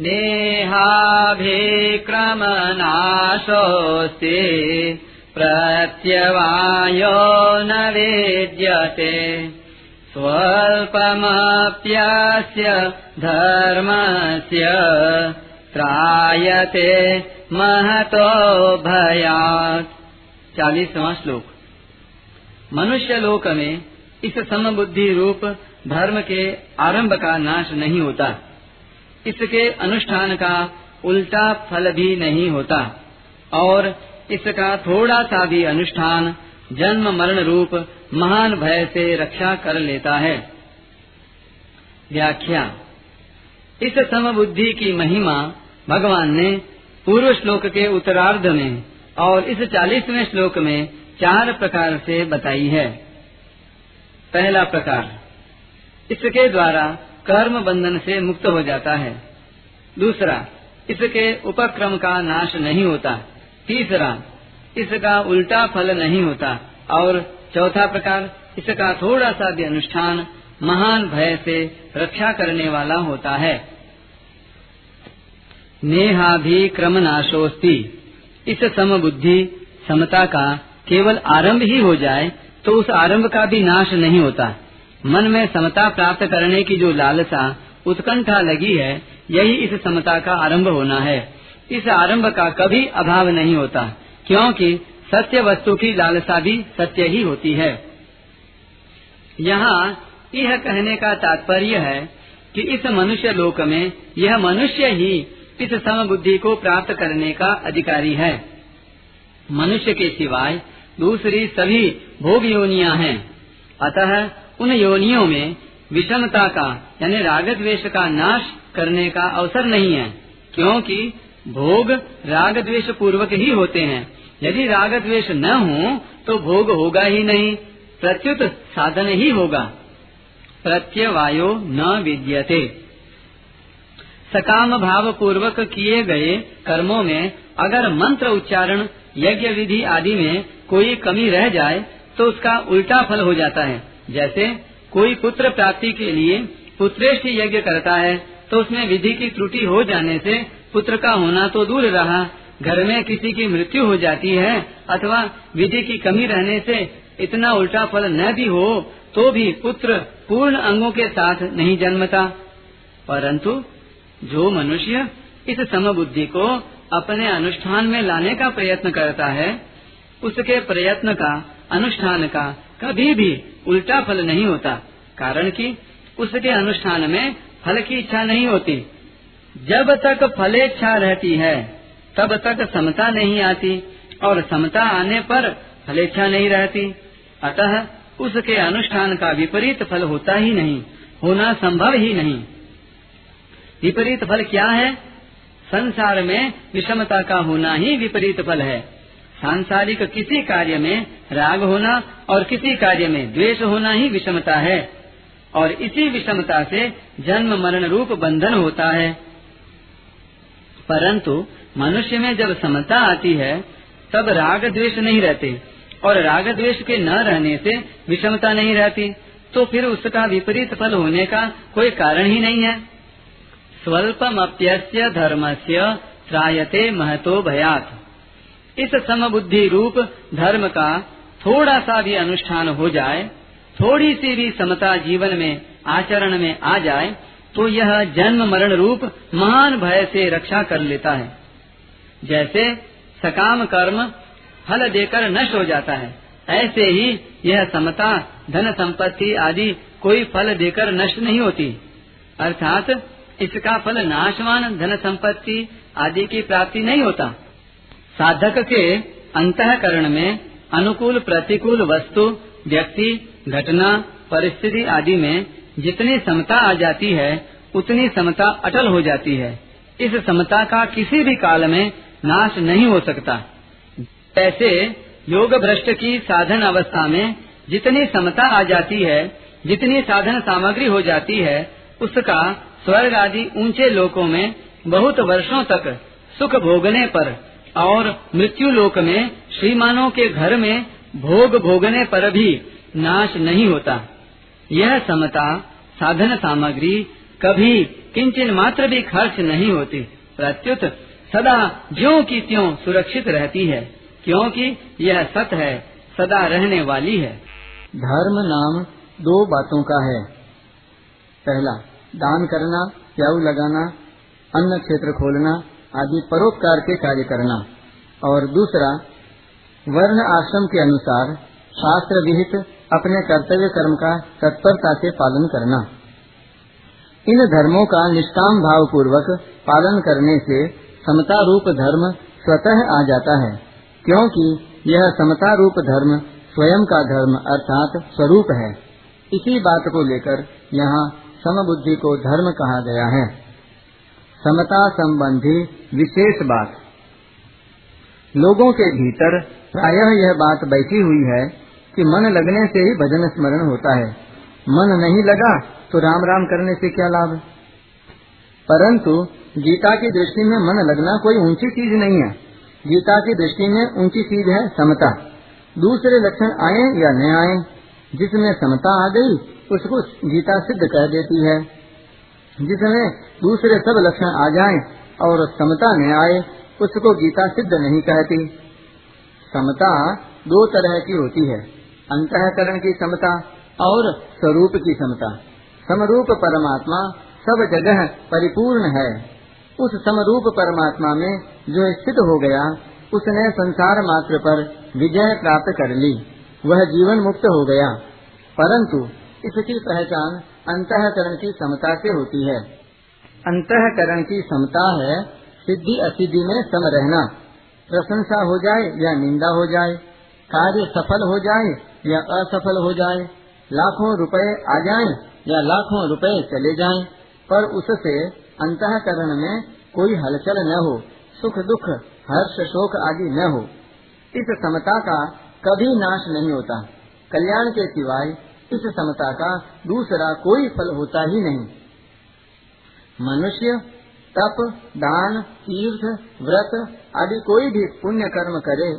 नेहाभिक्रमनाशोऽस्ति प्रत्यवायो न विद्यते स्वल्पमप्यस्य धर्मस्य त्रायते महतो भयात्। चालीसवा श्लोक। मनुष्य लोक में इस समबुद्धि रूप धर्म के आरंभ का नाश नहीं होता इसके अनुष्ठान का उल्टा फल भी नहीं होता। और इसका थोड़ा सा भी अनुष्ठान जन्म मरण रूप महान भय से रक्षा कर लेता है। व्याख्या। इस समबुद्धि की महिमा भगवान ने पूर्व श्लोक के उत्तरार्ध में और इस चालीसवें श्लोक में चार प्रकार से बताई है। पहला प्रकार, इसके द्वारा कर्म बंधन से मुक्त हो जाता है। दूसरा, इसके उपक्रम का नाश नहीं होता। तीसरा, इसका उल्टा फल नहीं होता। और चौथा प्रकार, इसका थोड़ा सा भी अनुष्ठान महान भय से रक्षा करने वाला होता है। नेहा भी क्रम नाशोस्ती इस समबुद्धि समता का केवल आरंभ ही हो जाए तो उस आरंभ का भी नाश नहीं होता। मन में समता प्राप्त करने की जो लालसा, उत्कंठा लगी है, यही इस समता का आरंभ होना है। इस आरंभ का कभी अभाव नहीं होता, क्योंकि सत्य वस्तु की लालसा भी सत्य ही होती है। यहाँ यह कहने का तात्पर्य है कि इस मनुष्य लोक में यह मनुष्य ही इस समबुद्धि को प्राप्त करने का अधिकारी है। मनुष्य के सिवाय दूसरी सभी भोग योनिया हैं। अतः उन योनियों में विषमता का, यानी राग द्वेष का नाश करने का अवसर नहीं है, क्योंकि भोग राग द्वेष पूर्वक ही होते हैं। यदि राग द्वेष न हो तो भोग होगा ही नहीं, प्रत्युत साधन ही होगा। प्रत्यवायो न विद्यते। सकाम भाव पूर्वक किए गए कर्मों में अगर मंत्र उच्चारण, यज्ञ विधि आदि में कोई कमी रह जाए तो उसका उल्टा फल हो जाता है। जैसे कोई पुत्र प्राप्ति के लिए पुत्रेष्ठ यज्ञ करता है तो उसमें विधि की त्रुटि हो जाने से पुत्र का होना तो दूर रहा, घर में किसी की मृत्यु हो जाती है, अथवा विधि की कमी रहने से इतना उल्टा फल न भी हो तो भी पुत्र पूर्ण अंगों के साथ नहीं जन्मता। परंतु जो मनुष्य इस समबुद्धि को अपने अनुष्ठान में लाने का प्रयत्न करता है, उसके प्रयत्न का, अनुष्ठान का कभी भी उल्टा फल नहीं होता, कारण कि उसके अनुष्ठान में फल की इच्छा नहीं होती। जब तक फलेच्छा रहती है, तब तक समता नहीं आती और समता आने पर फलेच्छा नहीं रहती। अतः उसके अनुष्ठान का विपरीत फल होता ही नहीं, होना संभव ही नहीं। विपरीत फल क्या है? संसार में विषमता का होना ही विपरीत फल है। सांसारिक किसी कार्य में राग होना और किसी कार्य में द्वेष होना ही विषमता है, और इसी विषमता से जन्म मरण रूप बंधन होता है। परंतु मनुष्य में जब समता आती है, तब राग द्वेष नहीं रहते, और राग द्वेष के न रहने से विषमता नहीं रहती तो फिर उसका विपरीत फल होने का कोई कारण ही नहीं है। स्वल्पमप्यस्य धर्मस्य त्रायते महतो भयात। इस समबुद्धि रूप धर्म का थोड़ा सा भी अनुष्ठान हो जाए, थोड़ी सी भी समता जीवन में, आचरण में आ जाए तो यह जन्म मरण रूप महान भय से रक्षा कर लेता है। जैसे सकाम कर्म फल देकर नष्ट हो जाता है, ऐसे ही यह समता, धन संपत्ति आदि कोई फल देकर नष्ट नहीं होती। अर्थात इसका फल नाशवान, धन संपत्ति आदि की प्राप्ति नहीं होता। साधक के अंतकरण में अनुकूल, प्रतिकूल वस्तु, व्यक्ति, घटना, परिस्थिति आदि में जितनी समता आ जाती है, उतनी समता अटल हो जाती है। इस समता का किसी भी काल में नाश नहीं हो सकता। ऐसे योग भ्रष्ट की साधन अवस्था में जितनी समता आ जाती है, जितनी साधन सामग्री हो जाती है, उसका स्वर्ग आदि ऊँचे लोकों में बहुत वर्षों तक सुख भोगने पर और मृत्यु लोक में, श्रीमानों के घर में भोग भोगने पर भी नाश नहीं होता। यह समता, साधन सामग्री कभी किंचन मात्र भी खर्च नहीं होती। प्रत्युत, सदा ज्यो की त्यों सुरक्षित रहती है, क्योंकि यह सत है, सदा रहने वाली है। धर्म नाम दो बातों का है। पहला, दान करना, प्याऊ लगाना, अन्न क्षेत्र खोलना आदि परोपकार के कार्य करना। और दूसरा, वर्ण आश्रम के अनुसार शास्त्र विहित अपने कर्तव्य कर्म का तत्परता से पालन करना। इन धर्मों का निष्काम भाव पूर्वक पालन करने से समता रूप धर्म स्वतः आ जाता है, क्योंकि यह समता रूप धर्म स्वयं का धर्म अर्थात स्वरूप है। इसी बात को लेकर यहाँ समबुद्धि को धर्म कहा गया है। समता संबंधी विशेष बात। लोगों के भीतर प्रायः यह बात बैठी हुई है कि मन लगने से ही भजन स्मरण होता है। मन नहीं लगा तो राम राम करने से क्या लाभ? परंतु गीता की दृष्टि में मन लगना कोई ऊँची चीज़ नहीं है। गीता की दृष्टि में ऊँची चीज़ है समता। दूसरे लक्षण आए या न आए, जिसमें समता आ गई, उसको गीता सिद्ध कह देती है। जिसमें दूसरे सब लक्षण आ जाएँ और समता न आए, उसको गीता सिद्ध नहीं कहती। समता दो तरह की होती है, अंतकरण की समता और स्वरूप की समता। समरूप परमात्मा सब जगह परिपूर्ण है। उस समरूप परमात्मा में जो स्थित हो गया, उसने संसार मात्र पर विजय प्राप्त कर ली। वह जीवन मुक्त हो गया। परंतु इसकी पहचान अंतकरण की समता से होती है। अंतकरण की समता है, सिद्धि असिद्धि में सम रहना। प्रशंसा हो जाए या निंदा हो जाए, कार्य सफल हो जाए या असफल हो जाए, लाखों रुपए आ जाएँ या लाखों रुपए चले जाएँ, पर उससे अंतकरण में कोई हलचल न हो, सुख दुख, हर्ष शोक आदि न हो। इस समता का कभी नाश नहीं होता। कल्याण के सिवाय इस समता का दूसरा कोई फल होता ही नहीं। मनुष्य, तप, दान, तीर्थ, व्रत आदि कोई भी पुण्य कर्म करे,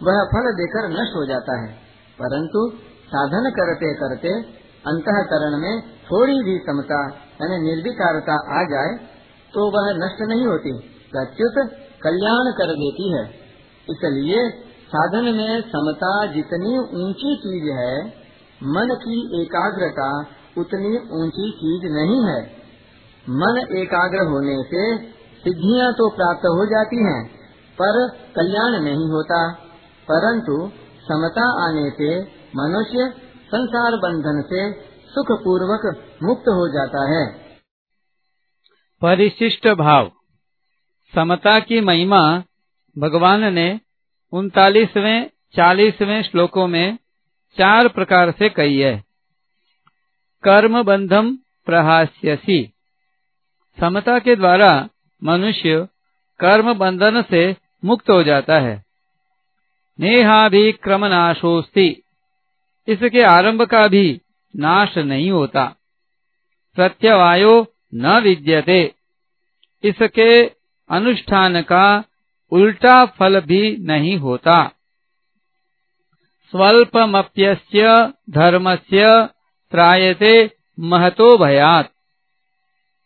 वह फल देकर नष्ट हो जाता है। परंतु साधन करते करते अंतकरण में थोड़ी भी समता यानी निर्विकारता आ जाए तो वह नष्ट नहीं होती प्रत्युत कल्याण कर देती है। इसलिए साधन में समता जितनी ऊँची चीज़ है मन की एकाग्रता उतनी ऊँची चीज़ नहीं है। मन एकाग्र होने से सिद्धियाँ तो प्राप्त हो जाती हैं, पर कल्याण नहीं होता। परंतु समता आने से मनुष्य संसार बंधन से सुख पूर्वक मुक्त हो जाता है। परिशिष्ट भाव। समता की महिमा भगवान ने उनतालीसवें चालीसवें श्लोकों में चार प्रकार से कही है। कर्म बंधम प्रहास्यसी। समता के द्वारा मनुष्य कर्म बंधन से मुक्त हो जाता है। नेहाभिक्रम नाशोस्ति इसके आरंभ का भी नाश नहीं होता। प्रत्यवायो न विद्यते। इसके अनुष्ठान का उल्टा फल भी नहीं होता। स्वल्पमप्यस्य धर्मस्य त्रायते महतो भयात।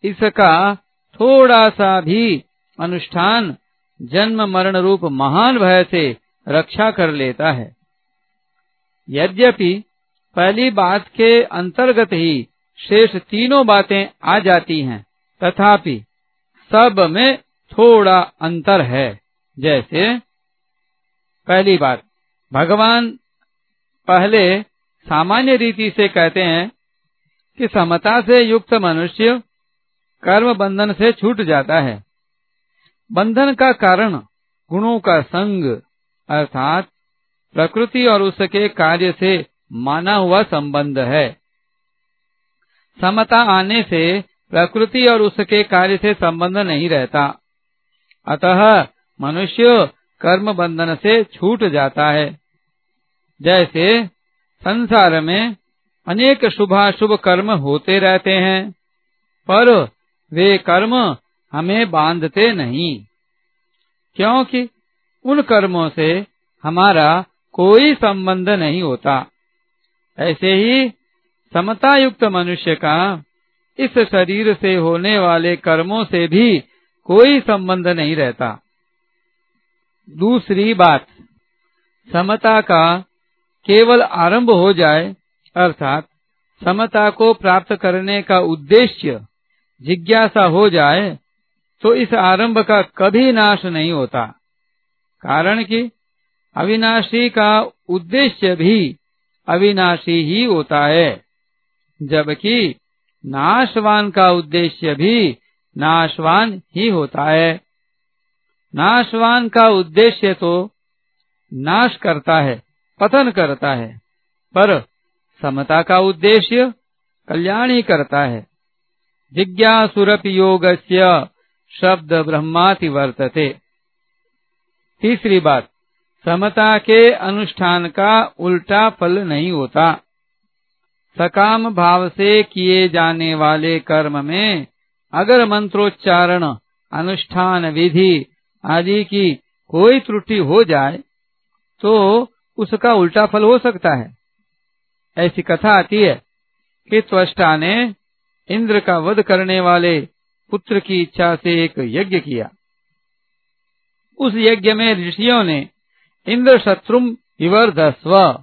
इसका थोड़ा सा भी अनुष्ठान जन्म मरण रूप महान भय से रक्षा कर लेता है। यद्यपि पहली बात के अंतर्गत ही शेष तीनों बातें आ जाती हैं, तथापि सब में थोड़ा अंतर है। जैसे, पहली बात, भगवान पहले सामान्य रीति से कहते हैं कि समता से युक्त मनुष्य कर्म बंधन से छूट जाता है। बंधन का कारण गुणों का संग, अर्थात प्रकृति और उसके कार्य से माना हुआ संबंध है। समता आने से प्रकृति और उसके कार्य से संबंध नहीं रहता। अतः मनुष्य कर्म बंधन से छूट जाता है। जैसे संसार में अनेक शुभाशुभ कर्म होते रहते हैं, पर वे कर्म हमें बांधते नहीं। क्योंकि उन कर्मों से हमारा कोई संबंध नहीं होता। ऐसे ही समता युक्त मनुष्य का इस शरीर से होने वाले कर्मों से भी कोई संबंध नहीं रहता। दूसरी बात, समता का केवल आरंभ हो जाए, अर्थात समता को प्राप्त करने का उद्देश्य जिज्ञासा हो जाए तो इस आरंभ का कभी नाश नहीं होता। कारण कि अविनाशी का उद्देश्य भी अविनाशी ही होता है, जबकि नाशवान का उद्देश्य भी नाशवान ही होता है। नाशवान का उद्देश्य तो नाश करता है। पतन करता है, पर समता का उद्देश्य कल्याण ही करता है। जिज्ञासुरप योग शब्द ब्रह्माति वर्तते। तीसरी बात, समता के अनुष्ठान का उल्टा फल नहीं होता। सकाम भाव से किए जाने वाले कर्म में अगर मंत्रोच्चारण, अनुष्ठान विधि आदि की कोई त्रुटि हो जाए तो उसका उल्टा फल हो सकता है। ऐसी कथा आती है कि त्वष्टा ने इंद्र का वध करने वाले पुत्र की इच्छा से एक यज्ञ किया। उस यज्ञ में ऋषियों ने इंद्र शत्रुम विवर्धस्व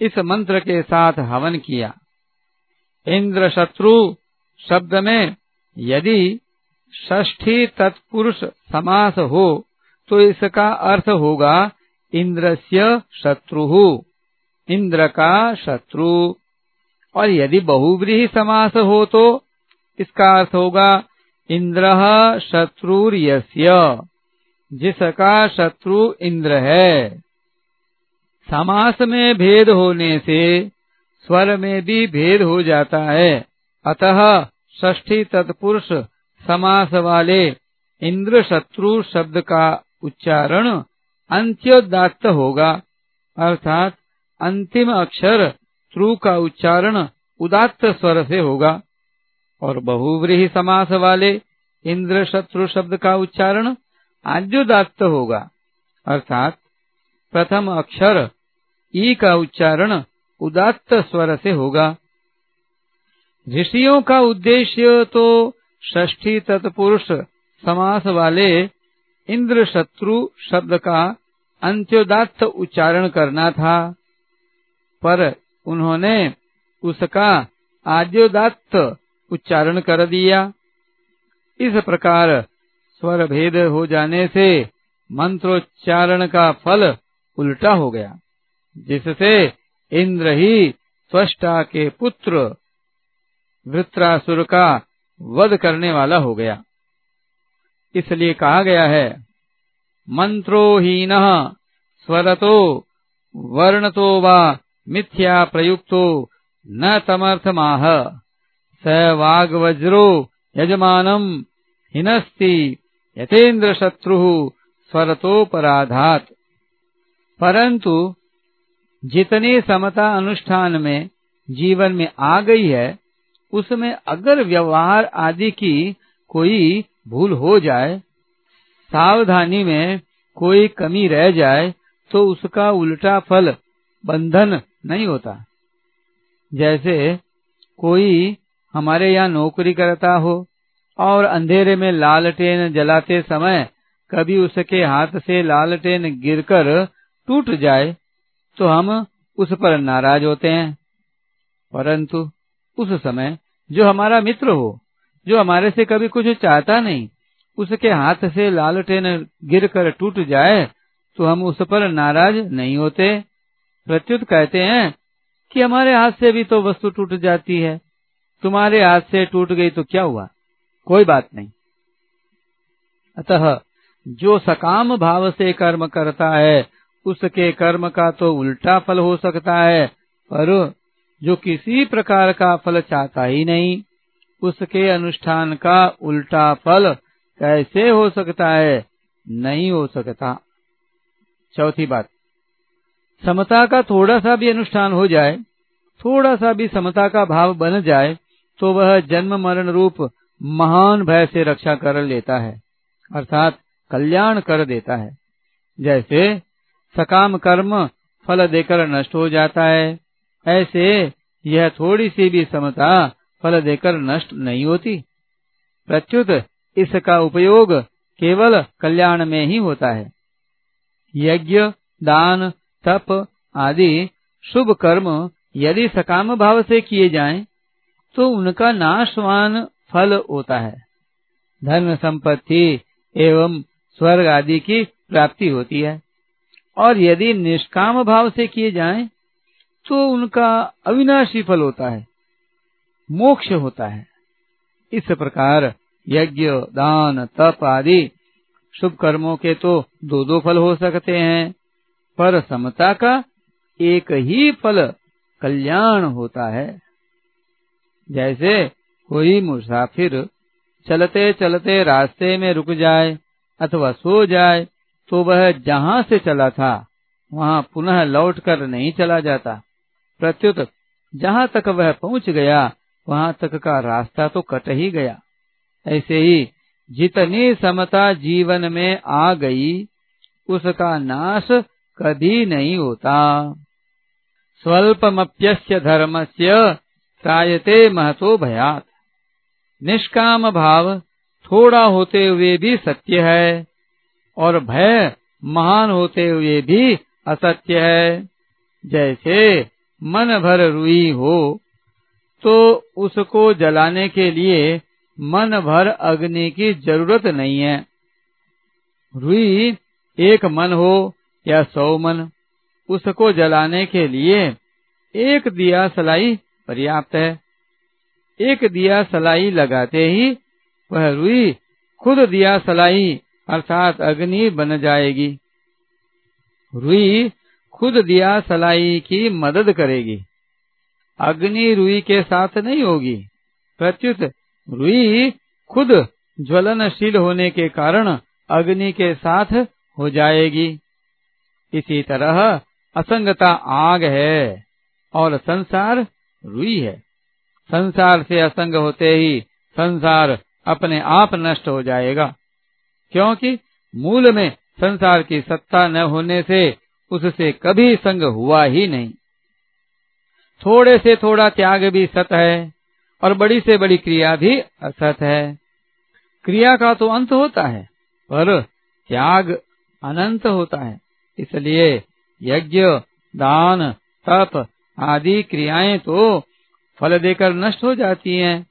इस मंत्र के साथ हवन किया। इंद्र शत्रु शब्द में यदि षष्ठी तत्पुरुष समास हो तो इसका अर्थ होगा इंद्रस्य शत्रु। इंद्र का शत्रु। और यदि बहुव्रीही समास हो तो इसका अर्थ होगा? इंद्र शत्रुर्यस्य। जिसका शत्रु इंद्र है। समास में भेद होने से स्वर में भी भेद हो जाता है। अतः षष्ठी तत्पुरुष समास वाले इंद्र शत्रु शब्द का उच्चारण अंत्योदात्त होगा। अर्थात अंतिम अक्षर त्रु का उच्चारण उदात्त स्वर से होगा। और बहुव्रीही समास वाले इंद्र शत्रु शब्द का उच्चारण आद्योदात्त होगा। अर्थात प्रथम अक्षर ई का उच्चारण उदात्त स्वर से होगा। ऋषियों का उद्देश्य तो षष्ठी तत्पुरुष समास वाले इंद्र शत्रु शब्द का अंत्योदात्त उच्चारण करना था, पर उन्होंने उसका आद्योदात्त उच्चारण कर दिया। इस प्रकार स्वर भेद हो जाने से मंत्रोच्चारण का फल उल्टा हो गया, जिससे इंद्र ही स्वष्टा के पुत्र वृत्रासुर का वध करने वाला हो गया। इसलिए कहा गया है, मंत्रोहीन स्वरतो वर्णतो वा मिथ्या प्रयुक्तो न तमर्थ माह स वाग्वज्रो यजमानम, हिनस्ति यथेन्द्र शत्रु स्वरतोपराधात। परंतु जितनी समता अनुष्ठान में जीवन में आ गई है, उसमें अगर व्यवहार आदि की कोई भूल हो जाए, सावधानी में कोई कमी रह जाए तो उसका उल्टा फल बंधन नहीं होता। जैसे कोई हमारे यहाँ नौकरी करता हो और अंधेरे में लालटेन जलाते समय कभी उसके हाथ से लालटेन गिरकर टूट जाए तो हम उस पर नाराज़ होते हैं। परंतु उस समय जो हमारा मित्र हो जो हमारे से कभी कुछ चाहता नहीं, उसके हाथ से लालटेन गिरकर टूट जाए तो हम उस पर नाराज़ नहीं होते। प्रत्युत कहते हैं कि हमारे हाथ से भी तो वस्तु टूट जाती है। तुम्हारे हाथ से टूट गई तो क्या हुआ? कोई बात नहीं। अतः जो सकाम भाव से कर्म करता है, उसके कर्म का तो उल्टा फल हो सकता है, पर जो किसी प्रकार का फल चाहता ही नहीं उसके अनुष्ठान का उल्टा फल कैसे हो सकता है? नहीं हो सकता। चौथी बात। समता का थोड़ा सा भी अनुष्ठान हो जाए, थोड़ा सा भी समता का भाव बन जाए तो वह जन्म मरण रूप महान भय से रक्षा कर लेता है, अर्थात कल्याण कर देता है। जैसे सकाम कर्म फल देकर नष्ट हो जाता है, ऐसे यह थोड़ी सी भी समता फल देकर नष्ट नहीं होती। प्रत्युत इसका उपयोग केवल कल्याण में ही होता है। यज्ञ दान तप आदि शुभ कर्म यदि सकाम भाव से किए जाएँ, तो उनका नाशवान फल होता है। धन संपत्ति एवं स्वर्ग आदि की प्राप्ति होती है। और यदि निष्काम भाव से किए जाएँ, तो उनका अविनाशी फल होता है। मोक्ष होता है। इस प्रकार यज्ञ, दान, तप आदि शुभ कर्मों के तो दो दो फल हो सकते हैं। पर समता का एक ही फल कल्याण होता है। जैसे कोई मुसाफिर चलते चलते रास्ते में रुक जाए अथवा सो जाए तो वह जहाँ से चला था, वहाँ पुनः लौट कर नहीं चला जाता। प्रत्युत जहाँ तक वह पहुँच गया वहाँ तक का रास्ता तो कट ही गया। ऐसे ही जितनी समता जीवन में आ गई, उसका नाश कभी नहीं होता। स्वल्पमप्यस्य धर्मस्य त्रायते महतो भयात। निष्काम भाव थोड़ा होते हुए भी सत्य है और भय महान होते हुए भी असत्य है। जैसे मन भर रुई हो तो उसको जलाने के लिए मन भर अग्नि की ज़रूरत नहीं है। रुई एक मन हो या सौ मन, उसको जलाने के लिए एक दिया सलाई पर्याप्त है। एक दिया सलाई लगाते ही वह रुई खुद दिया सलाई अर्थात अग्नि बन जाएगी। रुई खुद दिया सलाई की मदद करेगी। अग्नि रुई के साथ नहीं होगी। प्रत्युत, रुई खुद ज्वलनशील होने के कारण अग्नि के साथ हो जाएगी। इसी तरह असंगता आग है और संसार रुई है। संसार से असंग होते ही संसार अपने आप नष्ट हो जाएगा, क्योंकि मूल में संसार की सत्ता न होने से उससे कभी संग हुआ ही नहीं। थोड़े से थोड़ा त्याग भी सत है और बड़ी से बड़ी क्रिया भी असत है। क्रिया का तो अंत होता है, पर त्याग अनंत होता है। इसलिए यज्ञ, दान, तप आदि क्रियाएँ तो फल देकर नष्ट हो जाती हैं,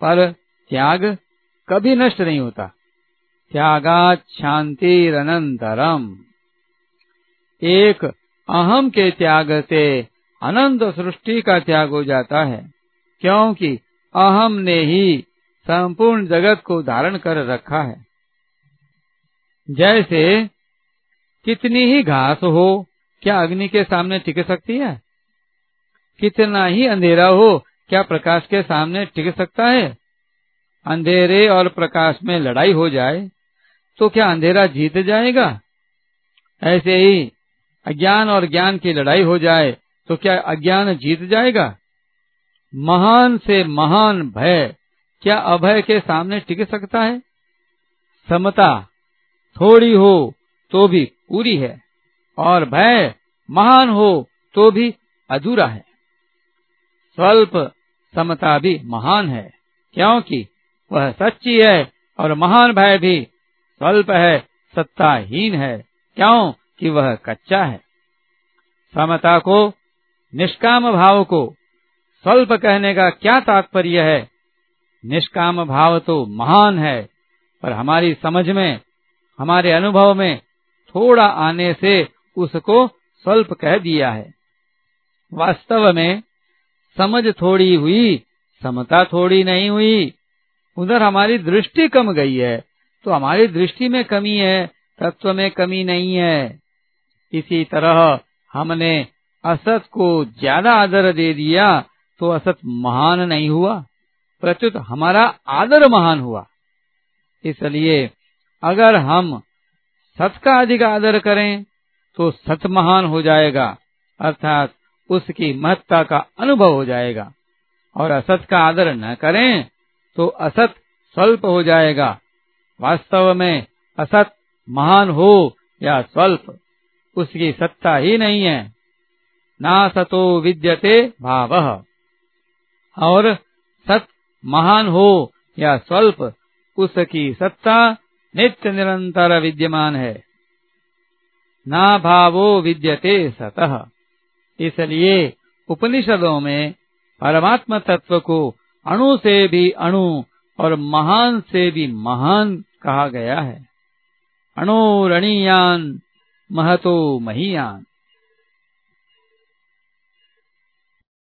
पर त्याग कभी नष्ट नहीं होता। त्यागा शांति अनंतरम एक अहम के त्याग से अनंत सृष्टि का त्याग हो जाता है, क्योंकि अहम ने ही संपूर्ण जगत को धारण कर रखा है। जैसे कितनी ही घास हो, क्या अग्नि के सामने टिक सकती है? कितना ही अंधेरा हो, क्या प्रकाश के सामने टिक सकता है? अंधेरे और प्रकाश में लड़ाई हो जाए तो क्या अंधेरा जीत जाएगा? ऐसे ही अज्ञान और ज्ञान की लड़ाई हो जाए तो क्या अज्ञान जीत जाएगा? महान से महान भय, क्या अभय के सामने टिक सकता है? समता, थोड़ी हो तो भी पूरी है, और भय, महान हो तो भी अधूरा है। स्वल्प समता भी महान है, क्योंकि वह सच्ची है और महान भय भी स्वल्प है, सत्ताहीन है क्यों कि वह कच्चा है। समता को निष्काम भाव को स्वल्प कहने का क्या तात्पर्य है? निष्काम भाव तो महान है, पर हमारी समझ में, हमारे अनुभव में थोड़ा आने से उसको स्वल्प कह दिया है। वास्तव में समझ थोड़ी हुई, समता थोड़ी नहीं हुई, उधर हमारी दृष्टि कम गई है तो हमारी दृष्टि में कमी है, तत्व में कमी नहीं है। इसी तरह हमने असत को ज़्यादा आदर दे दिया तो असत महान नहीं हुआ। प्रत्युत हमारा आदर महान हुआ। इसलिए अगर हम सत का अधिक आदर करें तो सत महान हो जाएगा, अर्थात उसकी महत्ता का अनुभव हो जाएगा। और असत का आदर न करें तो असत स्वल्प हो जाएगा। वास्तव में असत महान हो या स्वल्प, उसकी सत्ता ही नहीं है। ना सतो विद्यते भाव। और सत महान हो या स्वल्प, उसकी सत्ता नित्य निरंतर विद्यमान है। ना भावो विद्यते सतः। इसलिए उपनिषदों में परमात्मा तत्व को अणु से भी अणु और महान से भी महान कहा गया है। अणुरणीयान महतो महीयान।